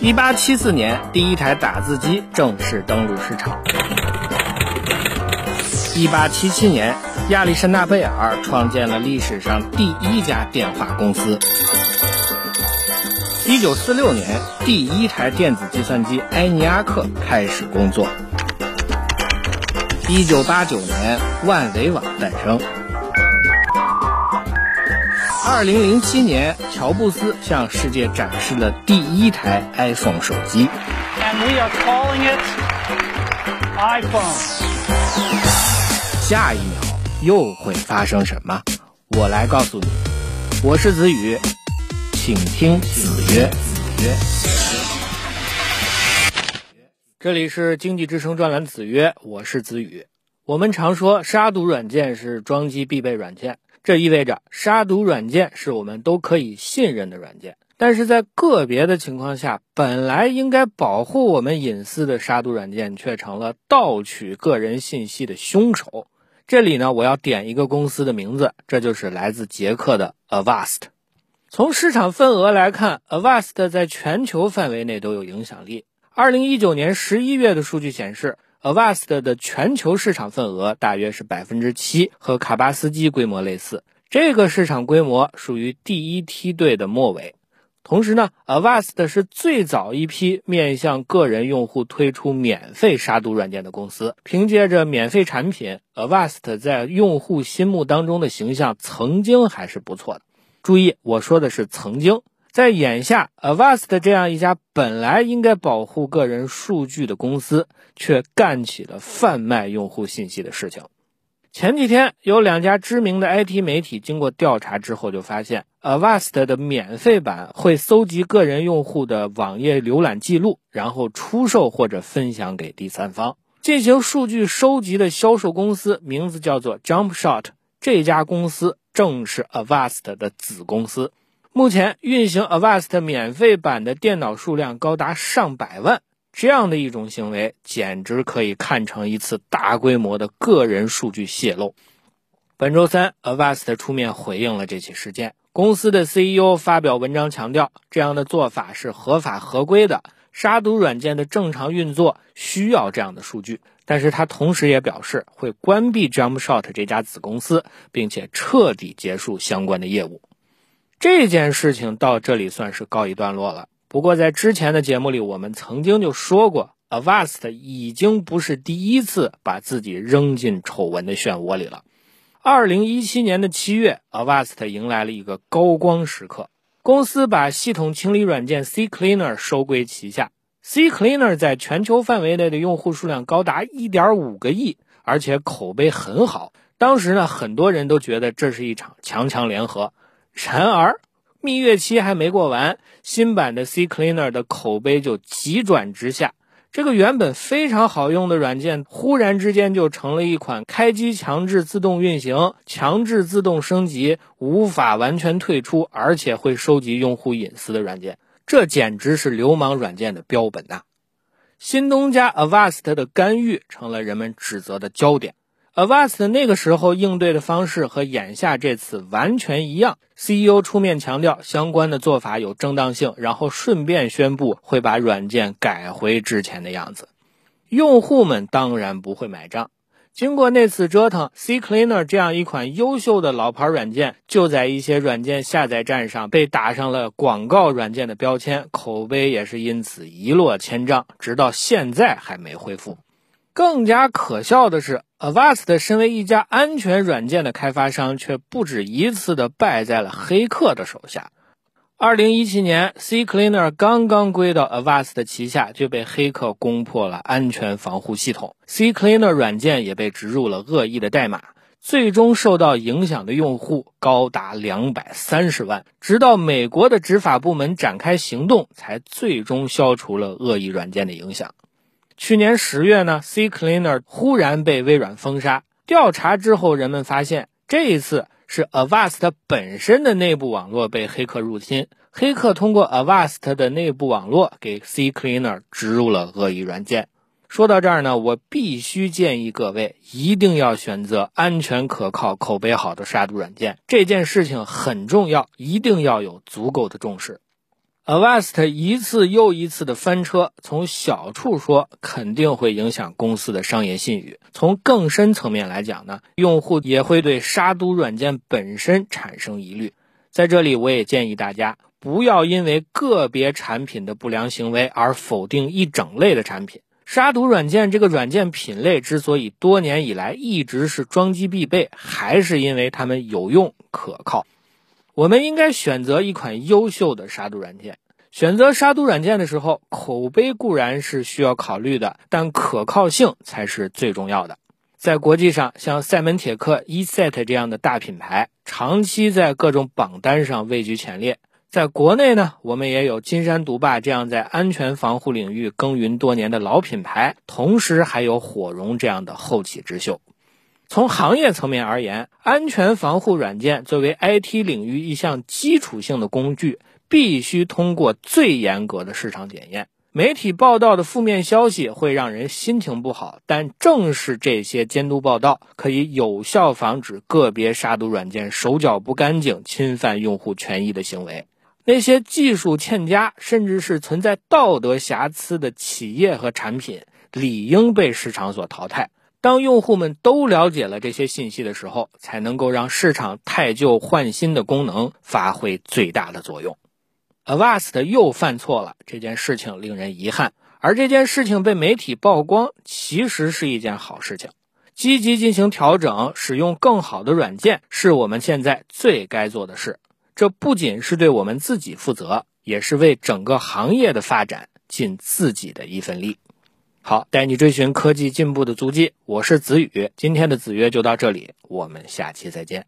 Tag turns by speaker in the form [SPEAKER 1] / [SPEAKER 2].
[SPEAKER 1] 一八七四年，第一台打字机正式登陆市场。一八七七年，亚历山大贝尔创建了历史上第一家电话公司。一九四六年，第一台电子计算机埃尼阿克开始工作。一九八九年，万维网诞生。二零零七年，乔布斯向世界展示了第一台 iPhone 手机。
[SPEAKER 2] And we are calling it iPhone.
[SPEAKER 1] 下一秒又会发生什么？我来告诉你。我是子宇，请听子曰。子曰。这里是经济之声专栏子曰，我是子宇。我们常说杀毒软件是装机必备软件，这意味着杀毒软件是我们都可以信任的软件。但是在个别的情况下，本来应该保护我们隐私的杀毒软件，却成了盗取个人信息的凶手。这里呢，我要点一个公司的名字，这就是来自捷克的 Avast。从市场份额来看，Avast 在全球范围内都有影响力。二零一九年十一月的数据显示，Avast 的全球市场份额大约是百分之七，和卡巴斯基规模类似。这个市场规模属于第一梯队的末尾。同时呢，Avast 是最早一批面向个人用户推出免费杀毒软件的公司。凭借着免费产品，Avast 在用户心目当中的形象曾经还是不错的。注意，我说的是曾经。在眼下，Avast 这样一家本来应该保护个人数据的公司，却干起了贩卖用户信息的事情。前几天，有两家知名的 IT 媒体经过调查之后，就发现 Avast 的免费版会搜集个人用户的网页浏览记录，然后出售或者分享给第三方。进行数据收集的销售公司名字叫做 JumpShot，这家公司正是 Avast 的子公司。目前运行 Avast 免费版的电脑数量高达上百万。这样的一种行为，简直可以看成一次大规模的个人数据泄露。本周三，Avast 出面回应了这起事件。公司的 CEO 发表文章强调，这样的做法是合法合规的，杀毒软件的正常运作需要这样的数据。但是他同时也表示，会关闭 JumpShot 这家子公司，并且彻底结束相关的业务。这件事情到这里算是告一段落了。不过，在之前的节目里，我们曾经就说过，Avast 已经不是第一次把自己扔进丑闻的漩涡里了。二零一七年的七月，Avast 迎来了一个高光时刻，公司把系统清理软件 CCleaner 收归旗下。CCleaner 在全球范围内的用户数量高达一点五个亿，而且口碑很好。当时呢，很多人都觉得这是一场强强联合。然而，蜜月期还没过完，新版的 CCleaner 的口碑就急转直下。这个原本非常好用的软件，忽然之间就成了一款开机强制自动运行、强制自动升级、无法完全退出，而且会收集用户隐私的软件。这简直是流氓软件的标本呐！新东家 Avast 的干预成了人们指责的焦点。Avast 那个时候应对的方式和眼下这次完全一样。CEO 出面强调相关的做法有正当性，然后顺便宣布会把软件改回之前的样子。用户们当然不会买账。经过那次折腾，CCleaner 这样一款优秀的老牌软件，就在一些软件下载站上被打上了广告软件的标签，口碑也是因此一落千丈，直到现在还没恢复。更加可笑的是，Avast 身为一家安全软件的开发商，却不止一次的败在了黑客的手下。二零一七年，CCleaner 刚刚归到 Avast 旗下，就被黑客攻破了安全防护系统，CCleaner 软件也被植入了恶意的代码，最终受到影响的用户高达两百三十万。直到美国的执法部门展开行动，才最终消除了恶意软件的影响。去年十月呢，CCleaner 忽然被微软封杀。调查之后，人们发现这一次是 Avast 本身的内部网络被黑客入侵，黑客通过 Avast 的内部网络给 CCleaner 植入了恶意软件。说到这儿呢，我必须建议各位一定要选择安全可靠、口碑好的杀毒软件，这件事情很重要，一定要有足够的重视。Avast 一次又一次的翻车，从小处说肯定会影响公司的商业信誉；从更深层面来讲呢，用户也会对杀毒软件本身产生疑虑。在这里，我也建议大家不要因为个别产品的不良行为而否定一整类的产品。杀毒软件这个软件品类之所以多年以来一直是装机必备，还是因为它们有用可靠。我们应该选择一款优秀的杀毒软件。选择杀毒软件的时候，口碑固然是需要考虑的，但可靠性才是最重要的。在国际上，像赛门铁克、ESET 这样的大品牌，长期在各种榜单上位居前列。在国内呢，我们也有金山毒霸这样在安全防护领域耕耘多年的老品牌，同时还有火绒这样的后起之秀。从行业层面而言，安全防护软件作为 IT 领域一项基础性的工具，必须通过最严格的市场检验。媒体报道的负面消息会让人心情不好，但正是这些监督报道，可以有效防止个别杀毒软件手脚不干净、侵犯用户权益的行为。那些技术欠佳，甚至是存在道德瑕疵的企业和产品，理应被市场所淘汰。当用户们都了解了这些信息的时候，才能够让市场汰旧换新的功能发挥最大的作用。Avast 又犯错了，这件事情令人遗憾。而这件事情被媒体曝光，其实是一件好事情。积极进行调整，使用更好的软件，是我们现在最该做的事。这不仅是对我们自己负责，也是为整个行业的发展尽自己的一份力。好，带你追寻科技进步的足迹。我是子宇，今天的子曰就到这里，我们下期再见。